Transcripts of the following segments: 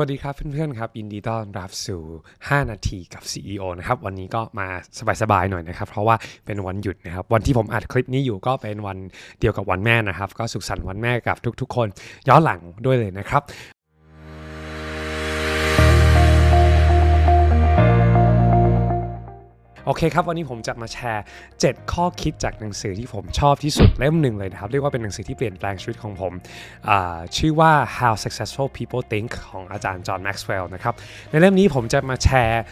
วัสดีครับเพื่อนๆครับยินดีต้อนรับสู่ 5 นาทีกับ CEO นะครับวันนี้ก็มาสบายๆหน่อยนะครับเพราะว่าเป็นวันหยุดนะครับวันที่ผมอัดคลิปนี้อยู่ก็เป็นวันเดียวกับวันแม่นะครับ ก็สุขสันต์วันแม่กับทุกๆ คนย้อนหลังด้วยเลยนะครับ โอเคครับ วันนี้ผมจะมาแชร์ 7 ข้อคิดจากหนังสือที่ผมชอบที่สุดเล่มหนึ่งเลยนะครับ เรียกว่าเป็นหนังสือที่เปลี่ยนแปลงชีวิตของผม ชื่อว่า How Successful People Think ของอาจารย์จอห์นแม็กซ์เวลล์นะครับ ในเล่มนี้ผมจะมาแชร์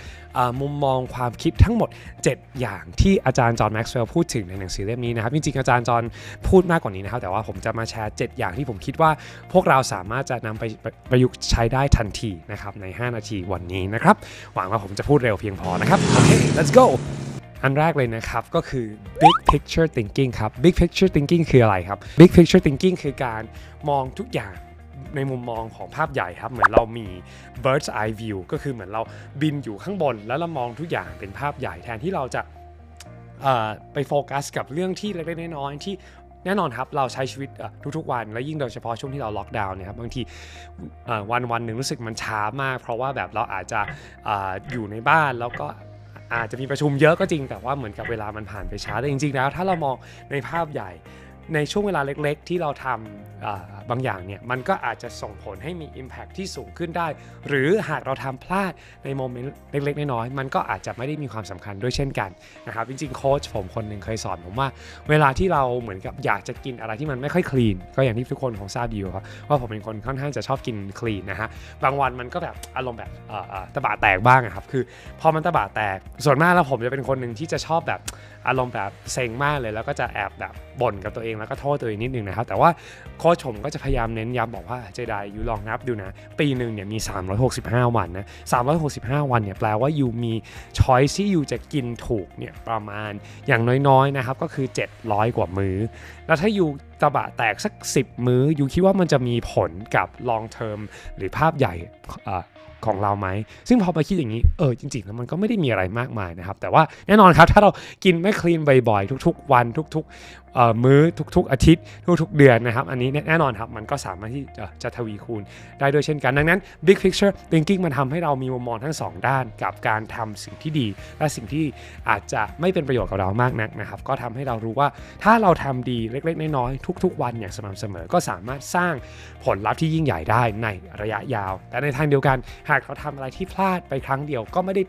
มุมมองความคิดทั้งหมด 7 อย่างที่อาจารย์จอห์นแม็กซ์เวลล์พูดถึงในหนังสือเล่มนี้นะครับ จริงๆ อาจารย์จอห์นพูดมากกว่านี้นะครับ แต่ว่าผมจะมาแชร์ 7 อย่างที่ผมคิดว่าพวกเราสามารถจะนำไปประยุกต์ใช้ได้ทันทีนะครับใน 5 นาทีวันนี้นะครับ หวังว่าผมจะพูดเร็วเพียงพอนะครับ โอเค let's go อันแรกเลยนะครับก็คือ big picture thinking ครับ big picture thinking คืออะไรครับ big picture thinking คือการมองทุกอย่างในมุมมองของภาพใหญ่ครับ เหมือนเรามี bird's eye view ก็คือเหมือนเราบินอยู่ข้างบน แล้วเรามองทุกอย่างเป็นภาพใหญ่แทนที่เราจะไปโฟกัสกับเรื่องที่เล็กๆน้อยๆที่แน่นอนครับ เราใช้ชีวิตทุกๆวัน และยิ่งโดยเฉพาะช่วงที่เราล็อกดาวน์เนี่ยครับบางทีวันวันหนึ่งรู้สึกมันช้ามาก เพราะว่าแบบเราอาจจะออยู่ในบ้านแล้วก็ อาจจะมีประชุมเยอะก็จริงแต่ว่าเหมือนกับเวลามันผ่านไปช้าแต่จริง ๆ แล้ว ถ้าเรามองในภาพใหญ่ ในช่วงเวลาเล็กๆ ที่เราทำบางอย่างเนี่ยมันก็อาจจะส่งผลให้มี Impact ที่สูงขึ้นได้ หรือหากเราทำพลาดในโมเมนต์เล็กๆ น้อยๆมันก็อาจจะไม่ได้มีความสำคัญด้วยเช่นกันนะครับจริงๆโค้ชผมคนหนึ่งเคยสอนผมว่า เวลาที่เราเหมือนกับอยากจะกินอะไรที่มันไม่ค่อยคลีนก็อย่างที่ทุกคนคงทราบดีครับว่าผมเป็นคนค่อนข้างจะชอบกินคลีนนะฮะบางวันมันก็แบบอารมณ์แบบตะบะแตกบ้างครับคือพอมันตะบะแตกส่วนมากแล้วผมจะเป็นคนหนึ่งที่จะชอบแบบอารมณ์แบบเซ็งมากเลย แล้วก็จะแอบแบบบ่นกับตัวเองแล้วก็โทษตัวเองนิดนึงนะครับ แต่ว่าโค้ชผมก็จะพยายามเน้นย้ำบอกว่าเจไดยูลองนับดูนะ ปีหนึ่งเนี่ยมี 365 วันนะ365 วันเนี่ยแปลว่ายูมีช้อยที่ยูจะกินถูกเนี่ยประมาณอย่างน้อยๆนะครับก็คือ 700 กว่ามื้อ แล้วถ้ายูตะบะแตกสัก 10 มื้อยูคิดว่ามันจะมีผลกับ long term หรือภาพใหญ่ของเราไหม ซึ่งพอไปคิดอย่างนี้ เออจริงๆ แล้วมันก็ไม่ได้มีอะไรมากมายนะครับ แต่ว่าแน่นอนครับ ถ้าเรากินไม่คลีนบ่อยๆ ทุกๆ วันทุกๆมื้อทุกๆ อาทิตย์ ทุกๆ เดือนนะครับ อันนี้แน่นอนครับ มันก็สามารถที่จะทวีคูณได้ด้วยเช่นกัน ดังนั้น big picture thinking มันทำให้เรามีมุมมองทั้ง 2 ด้านกับการทำสิ่งที่ดี และสิ่งที่อาจจะไม่เป็นประโยชน์กับเรามากนักนะครับ ก็ทำให้เรารู้ว่าถ้าเราทำดีเล็กๆ น้อยๆทุกๆ วันอย่างสม่ำเสมอ ก็สามารถสร้างผลลัพธ์ที่ยิ่งใหญ่ได้ในระยะยาว แต่ในทางเดียวกัน หากเราทำอะไรที่พลาดไปครั้งเดียว ก็ไม่ได้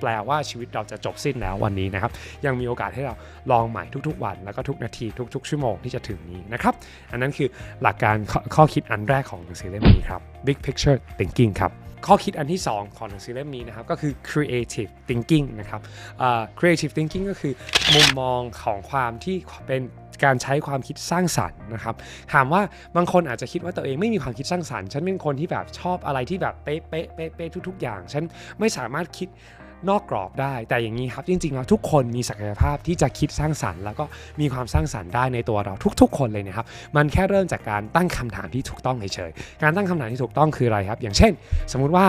แปลว่าชีวิตเราจะจบสิ้นแล้ววันนี้นะครับ ยังมีโอกาสให้เราลองใหม่ทุกๆ วัน แล้วก็ทุกนาทีทุก ๆ ชั่วโมงที่จะถึงนี้นะครับ อันนั้นคือหลักการข้อคิดอันแรกของหนังสือเล่มนี้ครับ Big Picture Thinking ครับข้อคิดอันที่ 2 ของหนังสือเล่มนี้นะครับก็คือ creative thinking นะครับ uh, creative thinking ก็คือมุมมองของความที่เป็น การใช้ความคิดสร้างสรรค์นะครับ ถามว่าบางคนอาจจะคิดว่าตัวเองไม่มีความคิดสร้างสรรค์ ฉันเป็นคนที่แบบชอบอะไรที่แบบเป๊ะเป๊ะเป๊ะเป๊ะทุก ๆ อย่าง ฉันไม่สามารถคิดนอกกรอบได้ แต่อย่างนี้ครับ จริงๆแล้วทุกคนมีศักยภาพที่จะคิดสร้างสรรค์ แล้วก็มีความสร้างสรรค์ได้ในตัวเราทุก ๆ คนเลยนะครับ มันแค่เริ่มจากการตั้งคำถามที่ถูกต้องเฉยๆการตั้งคำถามที่ถูกต้องคืออะไรครับ อย่างเช่น สมมุติว่า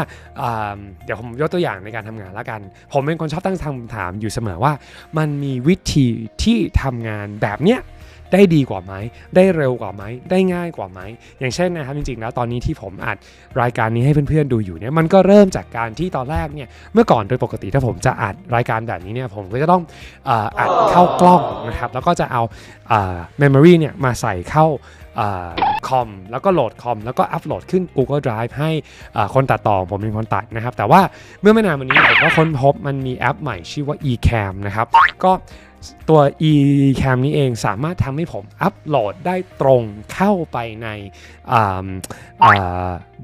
เดี๋ยวผมยกตัวอย่างในการทำงานแล้วกัน ผมเป็นคนชอบตั้งคำถามอยู่เสมอว่า มันมีวิธีที่ทำงานแบบเนี้ย ได้ดีกว่าไหม ได้เร็วกว่าไหม ได้ง่ายกว่าไหม อย่างเช่นนะครับจริงๆแล้วตอนนี้ที่ผมอัดรายการนี้ให้เพื่อนๆดูอยู่เนี่ยมันก็เริ่มจากการที่ตอนแรกเนี่ยเมื่อก่อนโดยปกติถ้าผมจะอัดรายการแบบนี้เนี่ยผมก็จะต้องอัดเข้ากล้องนะครับแล้วก็จะเอาเมมโมรีเนี่ยมาใส่เข้าคอมแล้วก็โหลดคอมแล้วก็อัปโหลดขึ้น Google Drive ให้คนตัดต่อผมเป็นคนตัดนะครับ แต่ว่าเมื่อไม่นานมานี้ผมก็ค้นพบมันมีแอปใหม่ชื่อว่า eCam นะครับ ก็ ตัว eCam นี้เองสามารถทำให้ผมอัปโหลดได้ตรงเข้าไปใน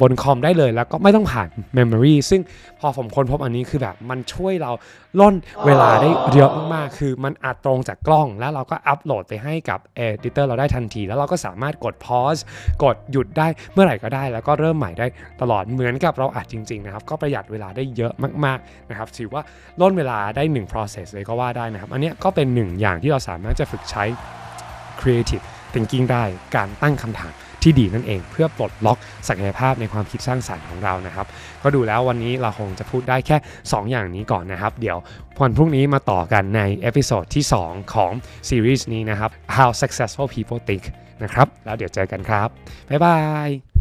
บนคอมได้เลยแล้วก็ไม่ต้องผ่าน Memory ซึ่งพอผมค้นพบอันนี้คือแบบมันช่วยเราล่นเวลาได้เยอะมากๆ คือมันอัดตรงจากกล้องแล้วเราก็อัปโหลดไปให้กับ Editor เราได้ทันที แล้วเราก็สามารถกด pause กดหยุดได้เมื่อไหร่ก็ได้ แล้วก็เริ่มใหม่ได้ตลอดเหมือนกับเราอัดจริงๆนะครับก็ประหยัดเวลาได้เยอะมากๆนะครับถือว่าร่นเวลาได้ 1 process เลยก็ว่าได้นะครับ อันนี้ก็เป็นหนึ่งอย่างที่เราสามารถจะฝึกใช้ creative thinking ได้การตั้งคำถาม ที่ดีนั่นเอง เพื่อปลดล็อกศักยภาพในความคิดสร้างสรรค์ของเรานะครับ ก็ดูแล้ววันนี้เราคงจะพูดได้แค่ 2 อย่างนี้ก่อนนะครับ เดี๋ยววันพรุ่งนี้มาต่อกันใน episode ที่ 2 ของซีรีส์นี้นะครับ How Successful People Think นะครับ แล้วเดี๋ยวเจอกันครับ บ๊ายบาย